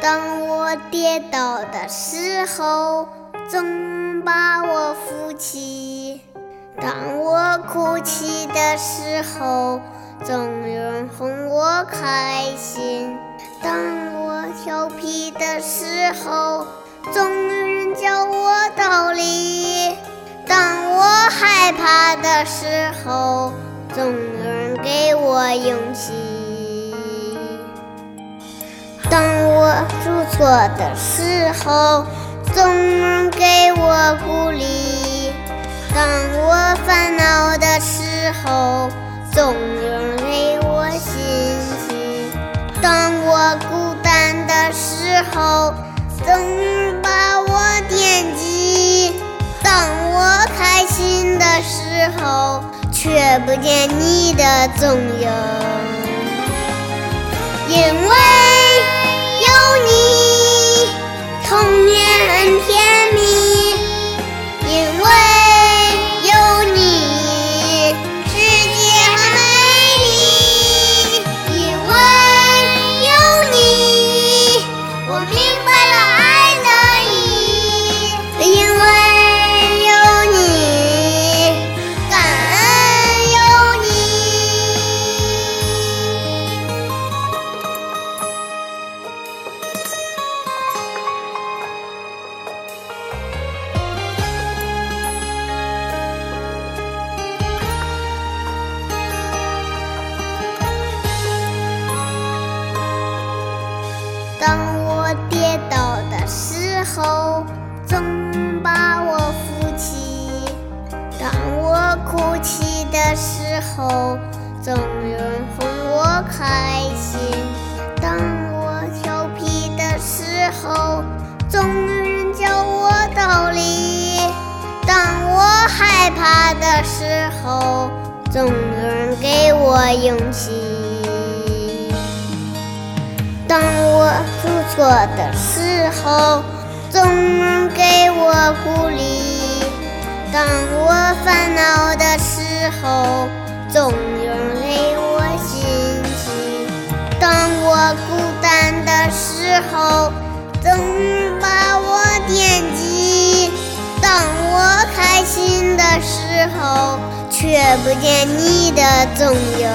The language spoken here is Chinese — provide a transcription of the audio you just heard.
当我跌倒的时候，总把我扶起；当我哭泣的时候，总有人哄我开心；当我调皮的时候，总有人教我道理；当我害怕的时候，总错的时候，总有人给我鼓励；当我烦恼的时候，总有人给我信心；当我孤单的时候，总有人把我惦记；当我开心的时候，却不见你的踪影，因为。当我跌倒的时候，总把我扶起；当我哭泣的时候，总有人哄我开心；当我调皮的时候，总有人教我道理；当我害怕的时候，总有人给我勇气。我做错的时候，总有人给我鼓励；当我烦恼的时候，总有人给我信心；当我孤单的时候，总把我惦记；当我开心的时候，却不见你的踪影，